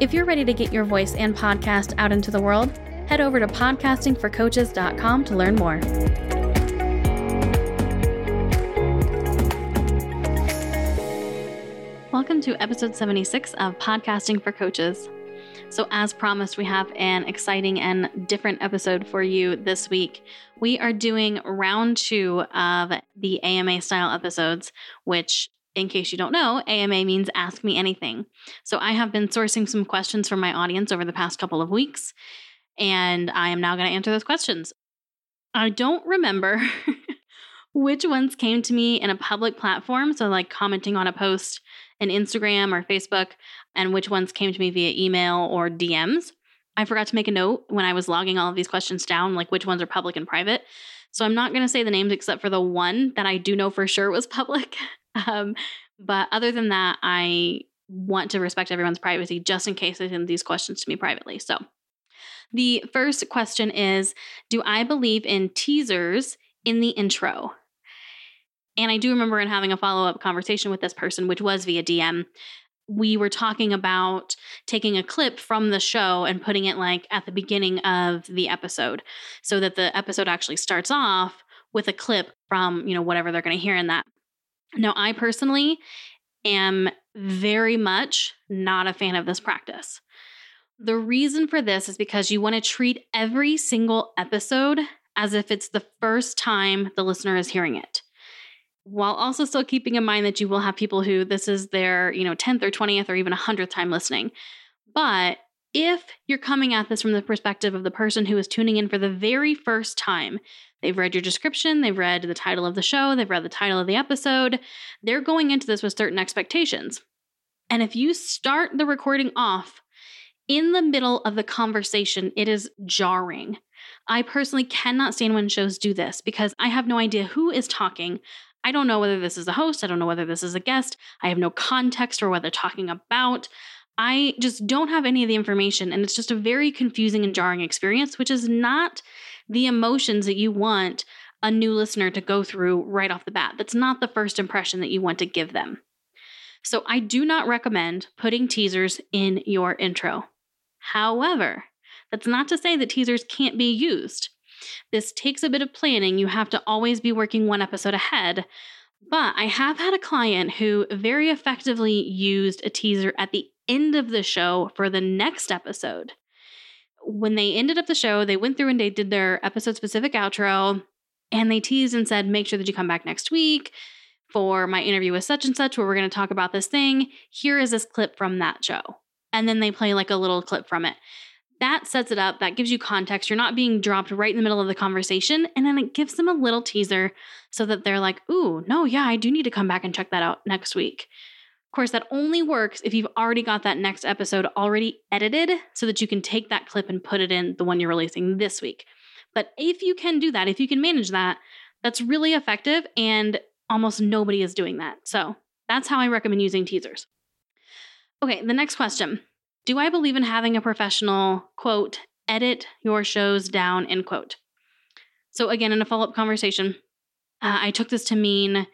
If you're ready to get your voice and podcast out into the world, head over to podcastingforcoaches.com to learn more. Welcome to episode 76 of Podcasting for Coaches. So, as promised, we have an exciting and different episode for you this week. We are doing round two of the AMA style episodes, which in case you don't know, AMA means Ask Me Anything. So I have been sourcing some questions from my audience over the past couple of weeks, and I am now going to answer those questions. I don't remember which ones came to me in a public platform, so like commenting on a post in Instagram or Facebook, and which ones came to me via email or DMs. I forgot to make a note when I was logging all of these questions down, like which ones are public and private. So I'm not going to say the names except for the one that I do know for sure was public. Um, but other than that, I want to respect everyone's privacy just in case they send these questions to me privately. So the first question is Do I believe in teasers in the intro? And I do remember in having a follow up conversation with this person, which was via DM. We were talking about taking a clip from the show and putting it like at the beginning of the episode so that the episode actually starts off with a clip from, you know, whatever they're going to hear in that. Now, I personally am very much not a fan of this practice. The reason for this is because you want to treat every single episode as if it's the first time the listener is hearing it. While also still keeping in mind that you will have people who this is their, you know, 10th or 20th or even 100th time listening. But if you're coming at this from the perspective of the person who is tuning in for the very first time, they've read your description, they've read the title of the show, they've read the title of the episode, they're going into this with certain expectations. And if you start the recording off in the middle of the conversation, it is jarring. I personally cannot stand when shows do this because I have no idea who is talking. I don't know whether this is a host. I don't know whether this is a guest. I have no context for what they're talking about. I just don't have any of the information. And it's just a very confusing and jarring experience, which is not the emotions that you want a new listener to go through right off the bat. That's not the first impression that you want to give them. So I do not recommend putting teasers in your intro. However, that's not to say that teasers can't be used. This takes a bit of planning. You have to always be working one episode ahead. But I have had a client who very effectively used a teaser at the end of the show for the next episode. When they ended up the show, they went through and they did their episode specific outro and they teased and said, make sure that you come back next week for my interview with such and such, where we're going to talk about this thing. Here is this clip from that show. And then they play like a little clip from it. That sets it up. That gives you context. You're not being dropped right in the middle of the conversation. And then it gives them a little teaser so that they're like, ooh, no, yeah, I do need to come back and check that out next week. Of course, that only works if you've already got that next episode already edited so that you can take that clip and put it in the one you're releasing this week. But if you can do that, if you can manage that, that's really effective and almost nobody is doing that. So that's how I recommend using teasers. Okay, the next question Do I believe in having a professional, quote, edit your shows down, end quote? So, again, in a follow up conversation, uh, I took this to mean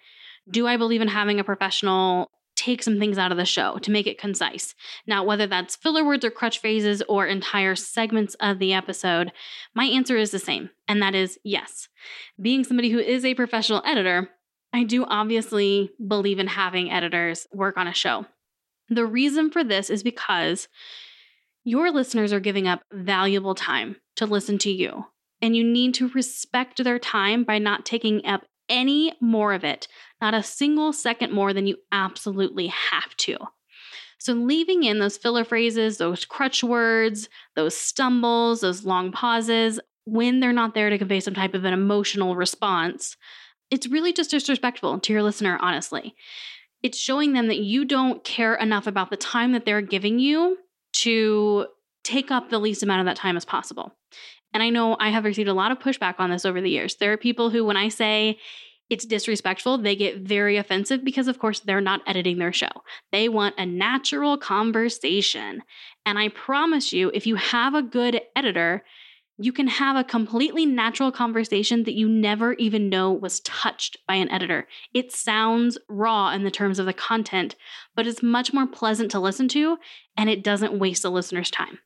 do I believe in having a professional take some things out of the show to make it concise. Now, whether that's filler words or crutch phrases or entire segments of the episode, my answer is the same, and that is yes. Being somebody who is a professional editor, I do obviously believe in having editors work on a show. The reason for this is because your listeners are giving up valuable time to listen to you, and you need to respect their time by not taking up any more of it, not a single second more than you absolutely have to. So, leaving in those filler phrases, those crutch words, those stumbles, those long pauses, when they're not there to convey some type of an emotional response, it's really just disrespectful to your listener, honestly. It's showing them that you don't care enough about the time that they're giving you to take up the least amount of that time as possible. And I know I have received a lot of pushback on this over the years. There are people who, when I say it's disrespectful, they get very offensive because, of course, they're not editing their show. They want a natural conversation. And I promise you, if you have a good editor, you can have a completely natural conversation that you never even know was touched by an editor. It sounds raw in the terms of the content, but it's much more pleasant to listen to and it doesn't waste the listener's time.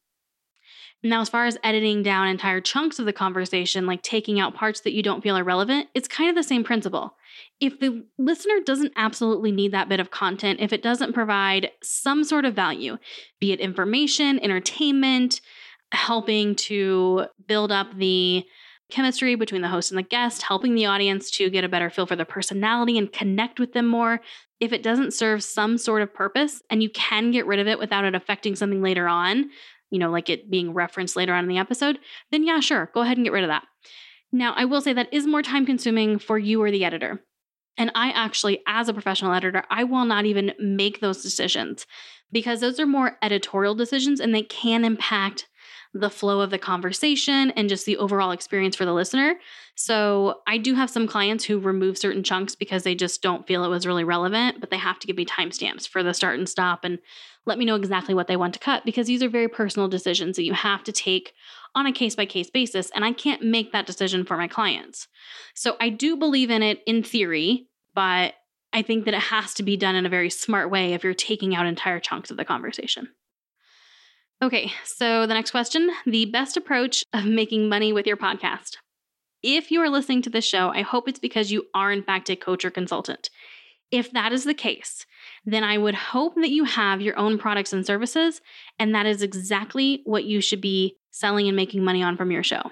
Now, as far as editing down entire chunks of the conversation, like taking out parts that you don't feel are relevant, it's kind of the same principle. If the listener doesn't absolutely need that bit of content, if it doesn't provide some sort of value, be it information, entertainment, helping to build up the chemistry between the host and the guest, helping the audience to get a better feel for their personality and connect with them more. If it doesn't serve some sort of purpose and you can get rid of it without it affecting something later on, you know, like it being referenced later on in the episode, then yeah, sure, go ahead and get rid of that. Now, I will say that is more time consuming for you or the editor. And I actually, as a professional editor, I will not even make those decisions because those are more editorial decisions and they can impact the flow of the conversation and just the overall experience for the listener. So I do have some clients who remove certain chunks because they just don't feel it was really relevant, but they have to give me timestamps for the start and stop and let me know exactly what they want to cut because these are very personal decisions that you have to take on a case by case basis. And I can't make that decision for my clients. So I do believe in it in theory, but I think that it has to be done in a very smart way if you're taking out entire chunks of the conversation. Okay, so the next question the best approach of making money with your podcast. If you are listening to this show, I hope it's because you are, in fact, a coach or consultant. If that is the case, then I would hope that you have your own products and services, and that is exactly what you should be selling and making money on from your show.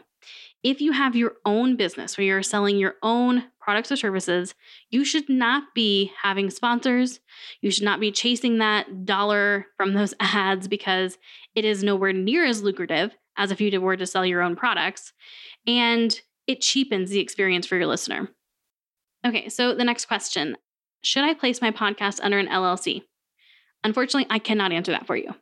If you have your own business where you're selling your own products or services, you should not be having sponsors. You should not be chasing that dollar from those ads because it is nowhere near as lucrative as if you were to sell your own products. And it cheapens the experience for your listener. Okay, so the next question Should I place my podcast under an LLC? Unfortunately, I cannot answer that for you.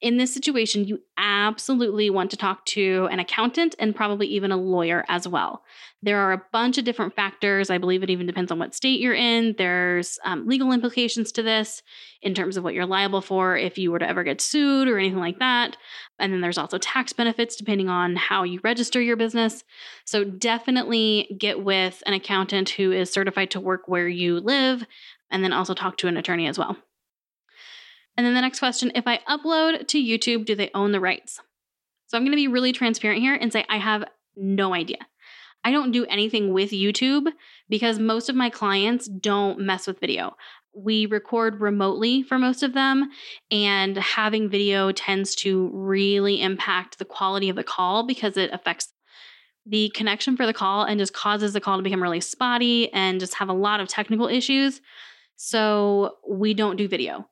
In this situation, you absolutely want to talk to an accountant and probably even a lawyer as well. There are a bunch of different factors. I believe it even depends on what state you're in. There's um, legal implications to this in terms of what you're liable for if you were to ever get sued or anything like that. And then there's also tax benefits depending on how you register your business. So definitely get with an accountant who is certified to work where you live, and then also talk to an attorney as well. And then the next question if I upload to YouTube, do they own the rights? So I'm going to be really transparent here and say I have no idea. I don't do anything with YouTube because most of my clients don't mess with video. We record remotely for most of them, and having video tends to really impact the quality of the call because it affects the connection for the call and just causes the call to become really spotty and just have a lot of technical issues. So we don't do video.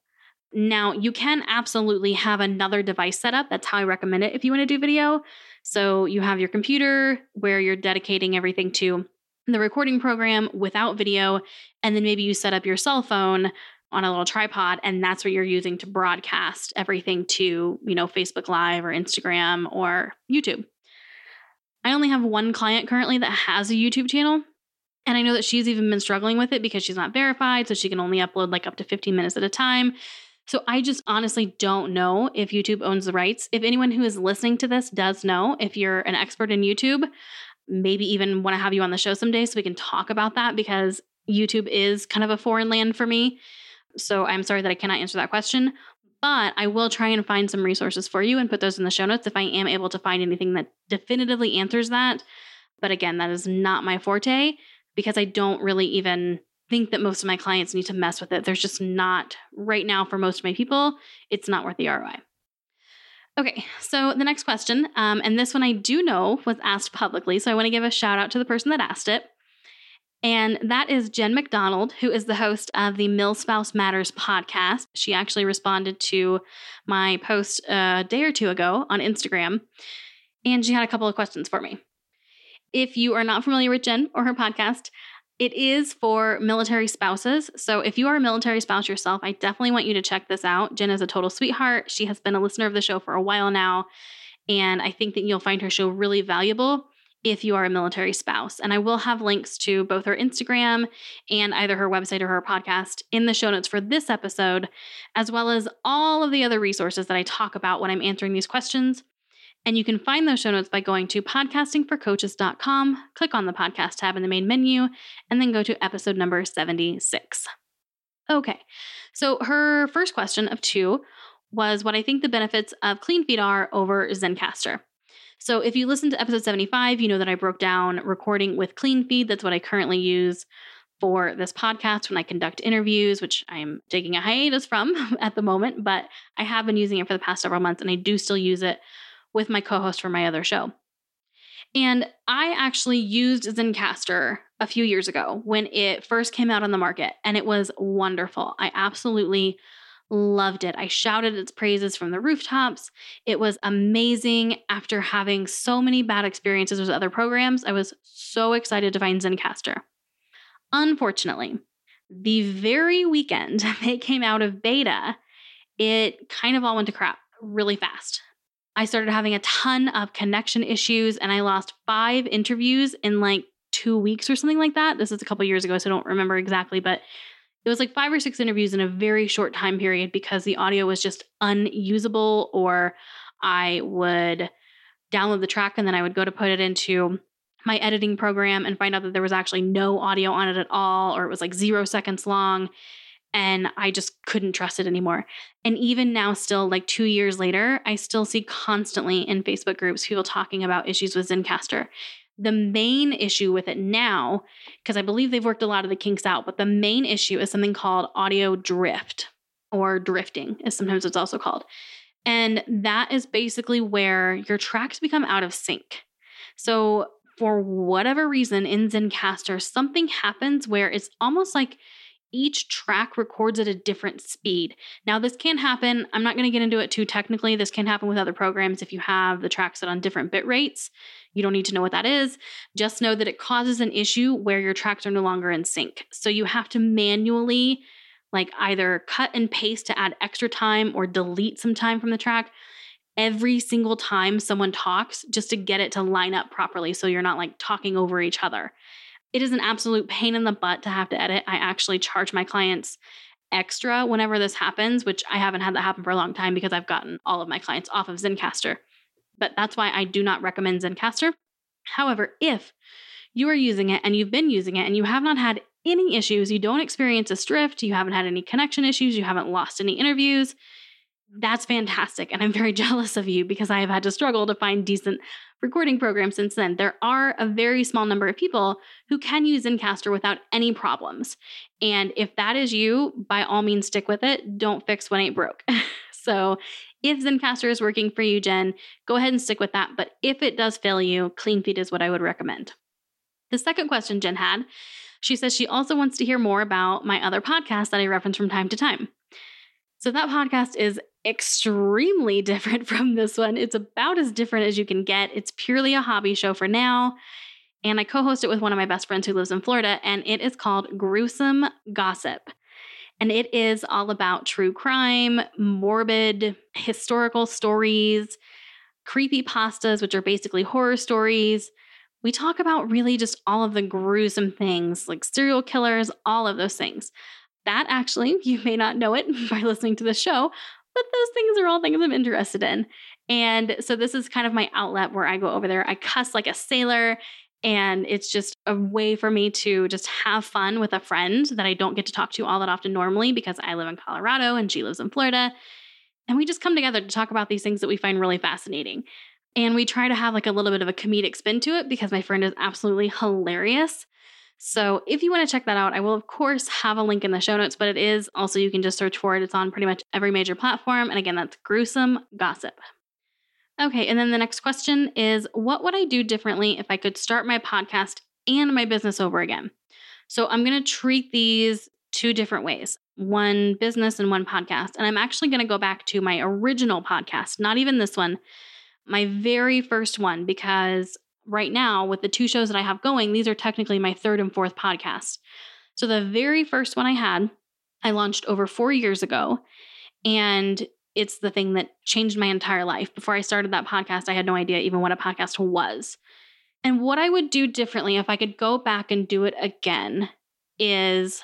Now, you can absolutely have another device set up. That's how I recommend it if you want to do video. So, you have your computer where you're dedicating everything to the recording program without video, and then maybe you set up your cell phone on a little tripod and that's what you're using to broadcast everything to, you know, Facebook Live or Instagram or YouTube. I only have one client currently that has a YouTube channel. And I know that she's even been struggling with it because she's not verified. So she can only upload like up to 15 minutes at a time. So I just honestly don't know if YouTube owns the rights. If anyone who is listening to this does know, if you're an expert in YouTube, maybe even want to have you on the show someday so we can talk about that because YouTube is kind of a foreign land for me. So I'm sorry that I cannot answer that question, but I will try and find some resources for you and put those in the show notes if I am able to find anything that definitively answers that. But again, that is not my forte because I don't really even think that most of my clients need to mess with it. There's just not, right now, for most of my people, it's not worth the ROI. Okay, so the next question, um, and this one I do know was asked publicly, so I want to give a shout out to the person that asked it. And that is Jen McDonald, who is the host of the MilSpouse Matters podcast. She actually responded to my post a day or two ago on Instagram, and she had a couple of questions for me. If you are not familiar with Jen or her podcast, It is for military spouses. So if you are a military spouse yourself, I definitely want you to check this out. Jen is a total sweetheart. She has been a listener of the show for a while now. And I think that you'll find her show really valuable if you are a military spouse. And I will have links to both her Instagram and either her website or her podcast in the show notes for this episode, as well as all of the other resources that I talk about when I'm answering these questions. And you can find those show notes by going to podcastingforcoaches.com, click on the podcast tab in the main menu, and then go to episode number 76. Okay, so her first question of two was what I think the benefits of CleanFeed are over Zencastr. So if you listen to episode 75, you know that I broke down recording with CleanFeed. That's what I currently use for this podcast when I conduct interviews, which I'm taking a hiatus from at the moment, but I have been using it for the past several months and I do still use it with my co host for my other show. And I actually used Zencastr a few years ago when it first came out on the market, and it was wonderful. I absolutely loved it. I shouted its praises from the rooftops. It was amazing after having so many bad experiences with other programs. I was so excited to find Zencastr. Unfortunately, the very weekend they came out of beta, it kind of all went to crap really fast. I started having a ton of connection issues and I lost five interviews in like two weeks or something like that. This is a couple years ago, so I don't remember exactly, but it was like five or six interviews in a very short time period because the audio was just unusable, or I would download the track and then I would go to put it into my editing program and find out that there was actually no audio on it at all, or it was like zero seconds long and I just couldn't trust it anymore. And even now, still like two years later, I still see constantly in Facebook groups people talking about issues with Zencastr. The main issue with it now, because I believe they've worked a lot of the kinks out, but the main issue is something called audio drift or drifting, as sometimes it's also called. And that is basically where your tracks become out of sync. So, for whatever reason in Zencastr, something happens where it's almost like each track records at a different speed. Now, this can happen. I'm not going to get into it too technically. This can happen with other programs if you have the track set on different bit rates. You don't need to know what that is. Just know that it causes an issue where your tracks are no longer in sync. So you have to manually, like, either cut and paste to add extra time or delete some time from the track every single time someone talks just to get it to line up properly so you're not like talking over each other. It is an absolute pain in the butt to have to edit. I actually charge my clients extra whenever this happens, which I haven't had that happen for a long time because I've gotten all of my clients off of Zencastr. But that's why I do not recommend Zencastr. However, if you are using it and you've been using it and you have not had any issues, you don't experience a drift, you haven't had any connection issues, you haven't lost any interviews, that's fantastic. And I'm very jealous of you because I have had to struggle to find decent recording programs since then. There are a very small number of people who can use Zencastr without any problems. And if that is you, by all means, stick with it. Don't fix what ain't broke. so if Zencastr is working for you, Jen, go ahead and stick with that. But if it does fail you, CleanFeed is what I would recommend. The second question Jen had, she says she also wants to hear more about my other podcast that I reference from time to time. So that podcast is extremely different from this one. It's about as different as you can get. It's purely a hobby show for now. And I co host it with one of my best friends who lives in Florida, and it is called Gruesome Gossip. And it is all about true crime, morbid historical stories, creepy pastas, which are basically horror stories. We talk about really just all of the gruesome things like serial killers, all of those things. That actually, you may not know it by listening to the show, but those things are all things I'm interested in. And so this is kind of my outlet where I go over there. I cuss like a sailor. And it's just a way for me to just have fun with a friend that I don't get to talk to all that often normally because I live in Colorado and she lives in Florida. And we just come together to talk about these things that we find really fascinating. And we try to have like a little bit of a comedic spin to it because my friend is absolutely hilarious. So if you want to check that out, I will, of course, have a link in the show notes, but it is also, you can just search for it. It's on pretty much every major platform. And again, that's Gruesome Gossip. Okay, and then the next question is What would I do differently if I could start my podcast and my business over again? So I'm going to treat these two different ways one business and one podcast. And I'm actually going to go back to my original podcast, not even this one, my very first one, because right now, with the two shows that I have going, these are technically my third and fourth podcast. So the very first one I had, I launched over four years ago. And it's the thing that changed my entire life. Before I started that podcast, I had no idea even what a podcast was. And what I would do differently if I could go back and do it again is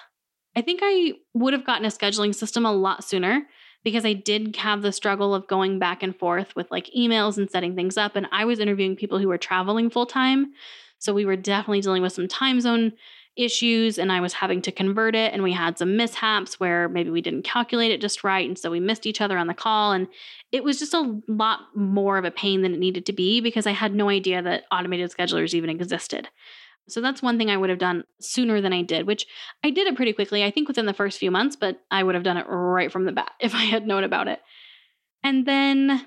I think I would have gotten a scheduling system a lot sooner because I did have the struggle of going back and forth with like emails and setting things up. And I was interviewing people who were traveling full time. So we were definitely dealing with some time zone issues and I was having to convert it. And we had some mishaps where maybe we didn't calculate it just right. And so we missed each other on the call. And it was just a lot more of a pain than it needed to be because I had no idea that automated schedulers even existed. So that's one thing I would have done sooner than I did, which I did it pretty quickly, I think within the first few months, but I would have done it right from the bat if I had known about it. And then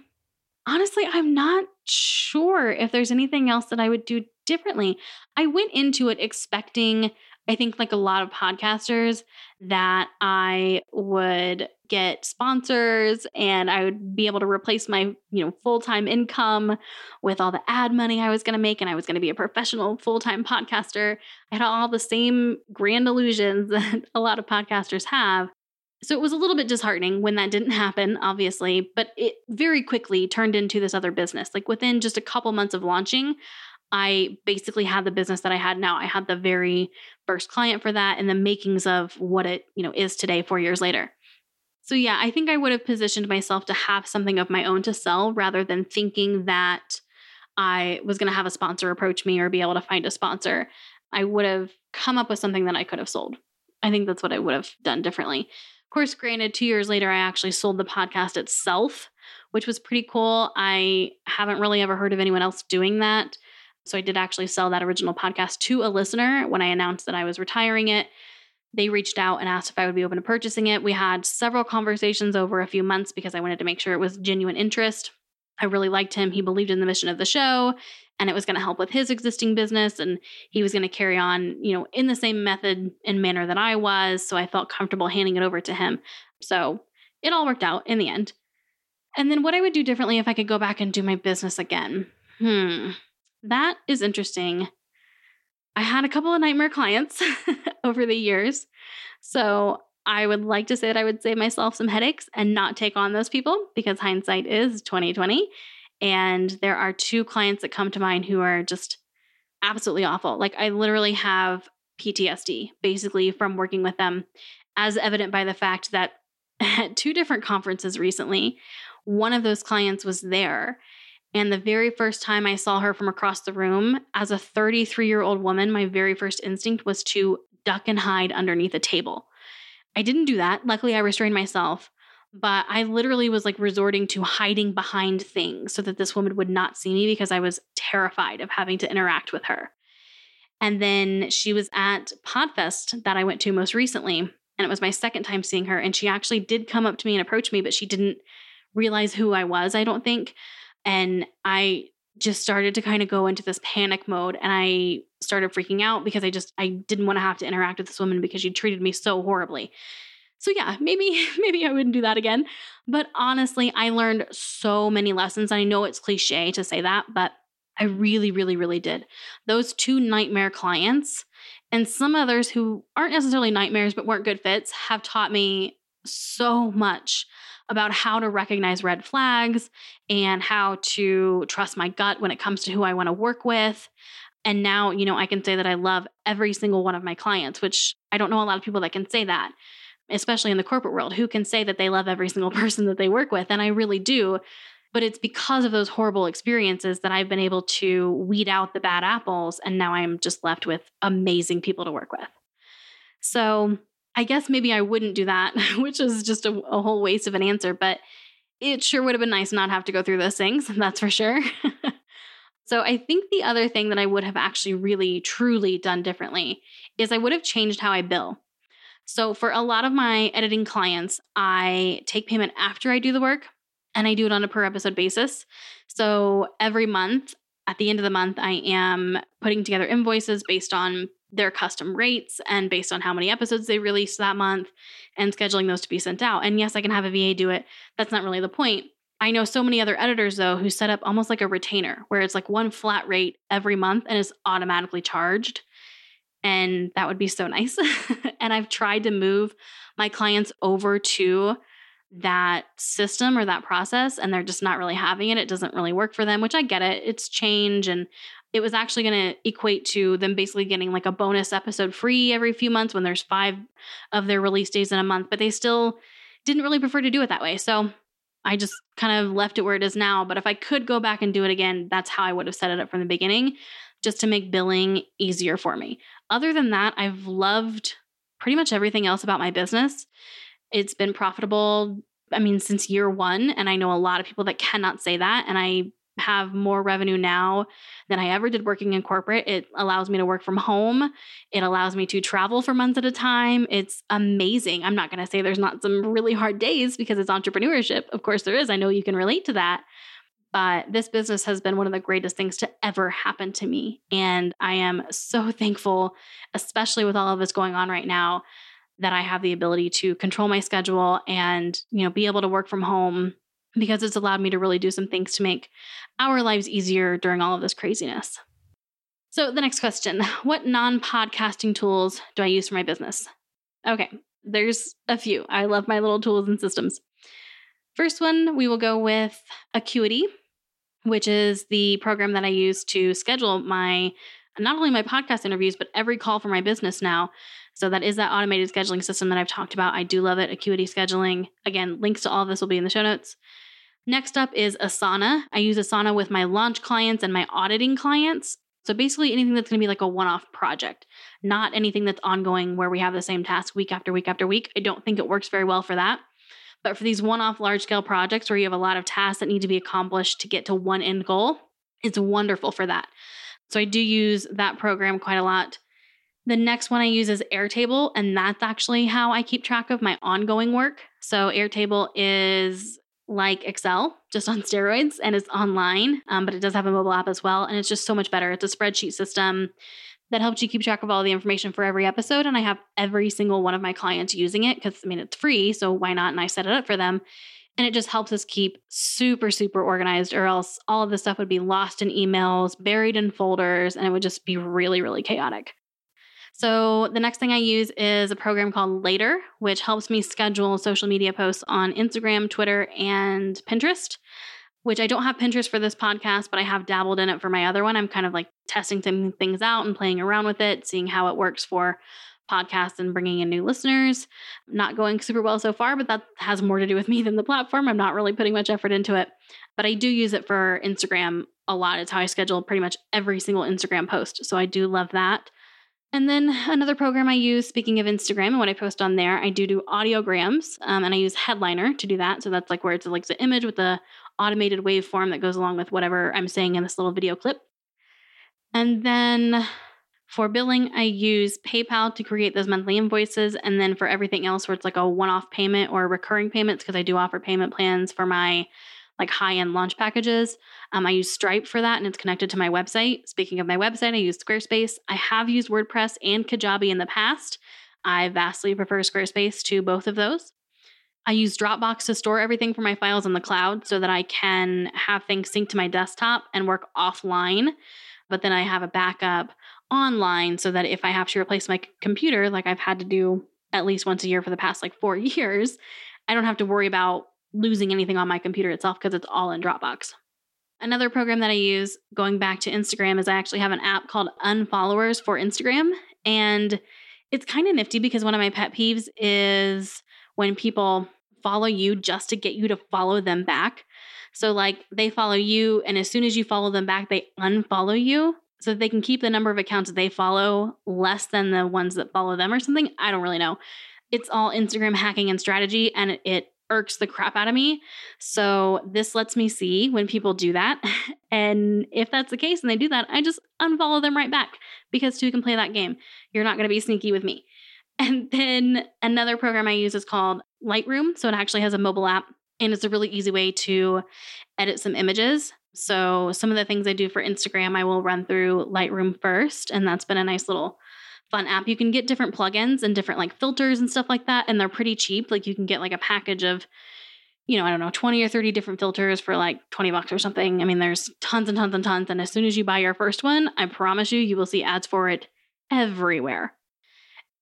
honestly, I'm not sure if there's anything else that I would do differently. I went into it expecting, I think, like a lot of podcasters, that I would get sponsors and I would be able to replace my, you know, full-time income with all the ad money I was going to make and I was going to be a professional full-time podcaster. I had all the same grand illusions that a lot of podcasters have. So it was a little bit disheartening when that didn't happen, obviously, but it very quickly turned into this other business. Like within just a couple months of launching, I basically had the business that I had now. I had the very first client for that and the makings of what it, you know, is today 4 years later. So yeah, I think I would have positioned myself to have something of my own to sell rather than thinking that I was going to have a sponsor approach me or be able to find a sponsor. I would have come up with something that I could have sold. I think that's what I would have done differently Of course, granted, two years later, I actually sold the podcast itself, which was pretty cool. I haven't really ever heard of anyone else doing that. So I did actually sell that original podcast to a listener when I announced that I was retiring it. They reached out and asked if I would be open to purchasing it. We had several conversations over a few months because I wanted to make sure it was genuine interest. I really liked him. He believed in the mission of the show and it was going to help with his existing business and he was going to carry on, you know, in the same method and manner that I was, so I felt comfortable handing it over to him. So, it all worked out in the end. And then what I would do differently if I could go back and do my business again. Hmm. That is interesting. I had a couple of nightmare clients over the years. So, I would like to say that I would save myself some headaches and not take on those people because hindsight is 2020 and there are two clients that come to mind who are just absolutely awful. Like I literally have PTSD basically from working with them, as evident by the fact that at two different conferences recently, one of those clients was there. And the very first time I saw her from across the room, as a 33 year old woman, my very first instinct was to duck and hide underneath a table. I didn't do that. Luckily, I restrained myself but I literally was like resorting to hiding behind things so that this woman would not see me because I was terrified of having to interact with her. And then she was at Podfest that I went to most recently, and it was my second time seeing her. And she actually did come up to me and approach me, but she didn't realize who I was, I don't think. And I just started to kind of go into this panic mode and I started freaking out because I just I didn't want to have to interact with this woman because she treated me so horribly. So yeah, maybe maybe I wouldn't do that again. But honestly, I learned so many lessons. I know it's cliche to say that, but I really really really did. Those two nightmare clients and some others who aren't necessarily nightmares but weren't good fits have taught me so much about how to recognize red flags and how to trust my gut when it comes to who I want to work with. And now, you know, I can say that I love every single one of my clients, which I don't know a lot of people that can say that especially in the corporate world, who can say that they love every single person that they work with. And I really do. But it's because of those horrible experiences that I've been able to weed out the bad apples. And now I'm just left with amazing people to work with. So I guess maybe I wouldn't do that, which is just a, a whole waste of an answer. But it sure would have been nice not have to go through those things. That's for sure. so I think the other thing that I would have actually really, truly done differently is I would have changed how I bill. So, for a lot of my editing clients, I take payment after I do the work and I do it on a per episode basis. So, every month, at the end of the month, I am putting together invoices based on their custom rates and based on how many episodes they released that month and scheduling those to be sent out. And yes, I can have a VA do it. That's not really the point. I know so many other editors though who set up almost like a retainer where it's like one flat rate every month and is automatically charged. And that would be so nice. and I've tried to move my clients over to that system or that process and they're just not really having it. It doesn't really work for them, which I get it. It's change and it was actually going to equate to them basically getting like a bonus episode free every few months when there's five of their release days in a month, but they still didn't really prefer to do it that way. So I just kind of left it where it is now. But if I could go back and do it again, that's how I would have set it up from the beginning, just to make billing easier for me. Other than that, I've loved pretty much everything else about my business. It's been profitable, I mean, since year one. And I know a lot of people that cannot say that. And I have more revenue now than I ever did working in corporate. It allows me to work from home. It allows me to travel for months at a time. It's amazing. I'm not going to say there's not some really hard days because it's entrepreneurship. Of course, there is. I know you can relate to that. But this business has been one of the greatest things to ever happen to me. And I am so thankful, especially with all of this going on right now, that I have the ability to control my schedule and, you know, be able to work from home because it's allowed me to really do some things to make our lives easier during all of this craziness. So, the next question What non podcasting tools do I use for my business? Okay, there's a few. I love my little tools and systems. First one, we will go with Acuity, which is the program that I use to schedule my not only my podcast interviews, but every call for my business now. So that is that automated scheduling system that I've talked about. I do love it. Acuity scheduling. Again, links to all of this will be in the show notes. Next up is Asana. I use Asana with my launch clients and my auditing clients. So basically, anything that's going to be like a one off project, not anything that's ongoing where we have the same task week after week after week. I don't think it works very well for that. But for these one off large scale projects where you have a lot of tasks that need to be accomplished to get to one end goal, it's wonderful for that. So I do use that program quite a lot. The next one I use is Airtable, and that's actually how I keep track of my ongoing work. So Airtable is like Excel, just on steroids, and it's online, um, but it does have a mobile app as well. And it's just so much better. It's a spreadsheet system that helps you keep track of all the information for every episode. And I have every single one of my clients using it because, I mean, it's free. So why not? And I set it up for them. And it just helps us keep super, super organized, or else all of this stuff would be lost in emails, buried in folders, and it would just be really, really chaotic. So the next thing I use is a program called Later, which helps me schedule social media posts on Instagram, Twitter, and Pinterest. Which I don't have Pinterest for this podcast, but I have dabbled in it for my other one. I'm kind of like testing some things out and playing around with it, seeing how it works for podcasts and bringing in new listeners. Not going super well so far, but that has more to do with me than the platform. I'm not really putting much effort into it, but I do use it for Instagram a lot. It's how I schedule pretty much every single Instagram post. So I do love that. And then another program I use, speaking of Instagram and what I post on there, I do do audiograms um, and I use Headliner to do that. So that's like where it's like the image with the automated waveform that goes along with whatever I'm saying in this little video clip. And then for billing, I use PayPal to create those monthly invoices. And then for everything else, where it's like a one off payment or recurring payments, because I do offer payment plans for my like high end launch packages. Um, I use Stripe for that and it's connected to my website. Speaking of my website, I use Squarespace. I have used WordPress and Kajabi in the past. I vastly prefer Squarespace to both of those. I use Dropbox to store everything for my files in the cloud so that I can have things synced to my desktop and work offline. But then I have a backup online so that if I have to replace my computer, like I've had to do at least once a year for the past like four years, I don't have to worry about losing anything on my computer itself because it's all in Dropbox. Another program that I use going back to Instagram is I actually have an app called Unfollowers for Instagram. And it's kind of nifty because one of my pet peeves is when people follow you just to get you to follow them back. So, like, they follow you, and as soon as you follow them back, they unfollow you so that they can keep the number of accounts they follow less than the ones that follow them or something. I don't really know. It's all Instagram hacking and strategy, and it irks the crap out of me. So this lets me see when people do that. And if that's the case and they do that, I just unfollow them right back because two can play that game. You're not going to be sneaky with me. And then another program I use is called Lightroom. So it actually has a mobile app and it's a really easy way to edit some images. So some of the things I do for Instagram, I will run through Lightroom first. And that's been a nice little fun app. You can get different plugins and different like filters and stuff like that, and they're pretty cheap. Like you can get like a package of you know, I don't know, 20 or 30 different filters for like 20 bucks or something. I mean, there's tons and tons and tons. And as soon as you buy your first one, I promise you, you will see ads for it everywhere.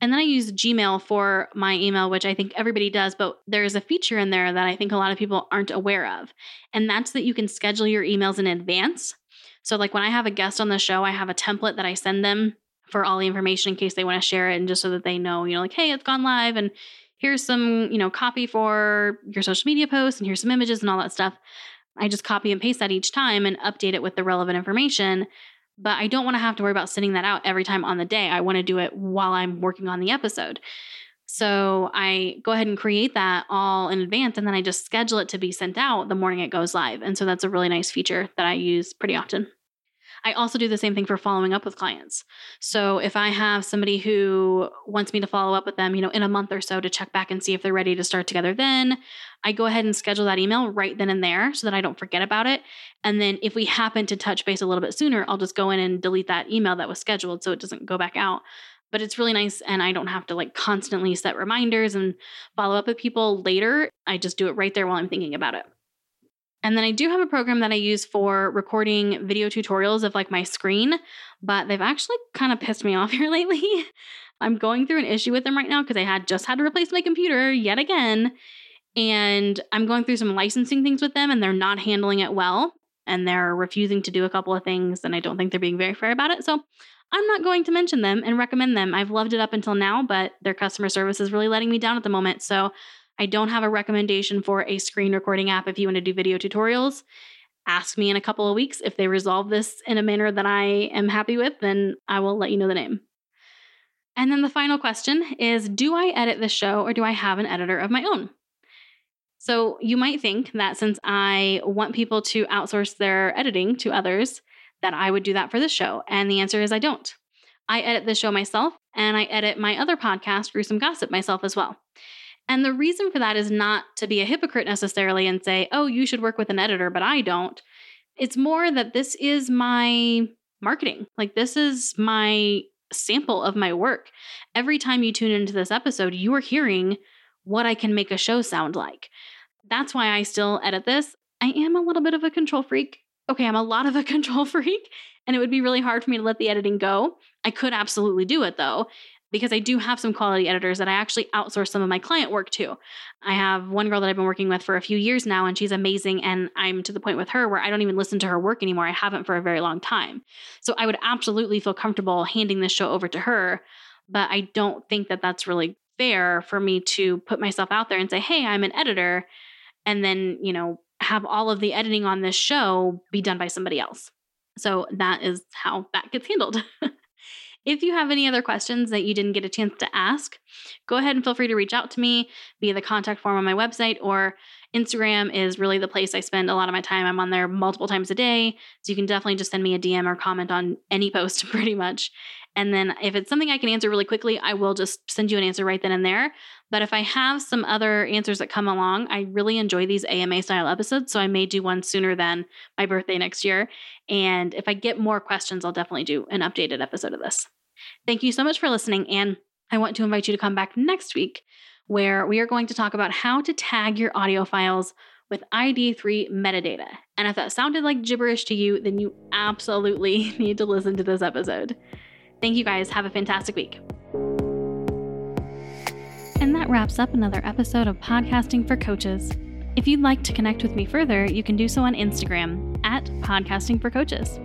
And then I use Gmail for my email, which I think everybody does, but there's a feature in there that I think a lot of people aren't aware of. And that's that you can schedule your emails in advance. So, like when I have a guest on the show, I have a template that I send them for all the information in case they want to share it and just so that they know, you know, like, hey, it's gone live and here's some, you know, copy for your social media posts and here's some images and all that stuff. I just copy and paste that each time and update it with the relevant information but I don't want to have to worry about sending that out every time on the day. I want to do it while I'm working on the episode. So I go ahead and create that all in advance and then I just schedule it to be sent out the morning it goes live. And so that's a really nice feature that I use pretty often. I also do the same thing for following up with clients. So if I have somebody who wants me to follow up with them, you know, in a month or so to check back and see if they're ready to start together, then I go ahead and schedule that email right then and there so that I don't forget about it. And then if we happen to touch base a little bit sooner, I'll just go in and delete that email that was scheduled so it doesn't go back out but it's really nice and I don't have to like constantly set reminders and follow up with people later. I just do it right there while I'm thinking about it. And then I do have a program that I use for recording video tutorials of like my screen, but they've actually kind of pissed me off here lately. I'm going through an issue with them right now because I had just had to replace my computer yet again. And I'm going through some licensing things with them and they're not handling it well. And they're refusing to do a couple of things. And I don't think they're being very fair about it. So I'm not going to mention them and recommend them. I've loved it up until now, but their customer service is really letting me down at the moment. So I don't have a recommendation for a screen recording app if you want to do video tutorials. Ask me in a couple of weeks. If they resolve this in a manner that I am happy with, then I will let you know the name. And then the final question is Do I edit the show or do I have an editor of my own? So you might think that since I want people to outsource their editing to others, that I would do that for this show. And the answer is I don't. I edit the show myself and I edit my other podcast, Gruesome Gossip, myself as well. And the reason for that is not to be a hypocrite necessarily and say, oh, you should work with an editor, but I don't. It's more that this is my marketing. Like, this is my sample of my work. Every time you tune into this episode, you are hearing what I can make a show sound like. That's why I still edit this. I am a little bit of a control freak. Okay, I'm a lot of a control freak, and it would be really hard for me to let the editing go. I could absolutely do it though because I do have some quality editors that I actually outsource some of my client work to. I have one girl that I've been working with for a few years now, and she's amazing. And I'm to the point with her where I don't even listen to her work anymore. I haven't for a very long time. So I would absolutely feel comfortable handing this show over to her. But I don't think that that's really fair for me to put myself out there and say, hey, I'm an editor. And then, you know, have all of the editing on this show be done by somebody else. So that is how that gets handled. If you have any other questions that you didn't get a chance to ask, go ahead and feel free to reach out to me via the contact form on my website or Instagram is really the place I spend a lot of my time. I'm on there multiple times a day. So you can definitely just send me a DM or comment on any post pretty much. And then if it's something I can answer really quickly, I will just send you an answer right then and there. But if I have some other answers that come along, I really enjoy these AMA style episodes. So I may do one sooner than my birthday next year. And if I get more questions, I'll definitely do an updated episode of this. Thank you so much for listening. And I want to invite you to come back next week where we are going to talk about how to tag your audio files with ID3 metadata. And if that sounded like gibberish to you, then you absolutely need to listen to this episode. Thank you guys. Have a fantastic week. And that wraps up another episode of Podcasting for Coaches. If you'd like to connect with me further, you can do so on Instagram at Podcasting for Coaches.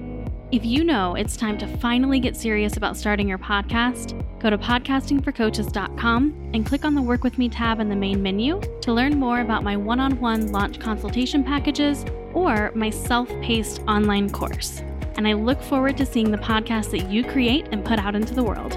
If you know it's time to finally get serious about starting your podcast, go to podcastingforcoaches.com and click on the Work With Me tab in the main menu to learn more about my one on one launch consultation packages or my self paced online course. And I look forward to seeing the podcast that you create and put out into the world.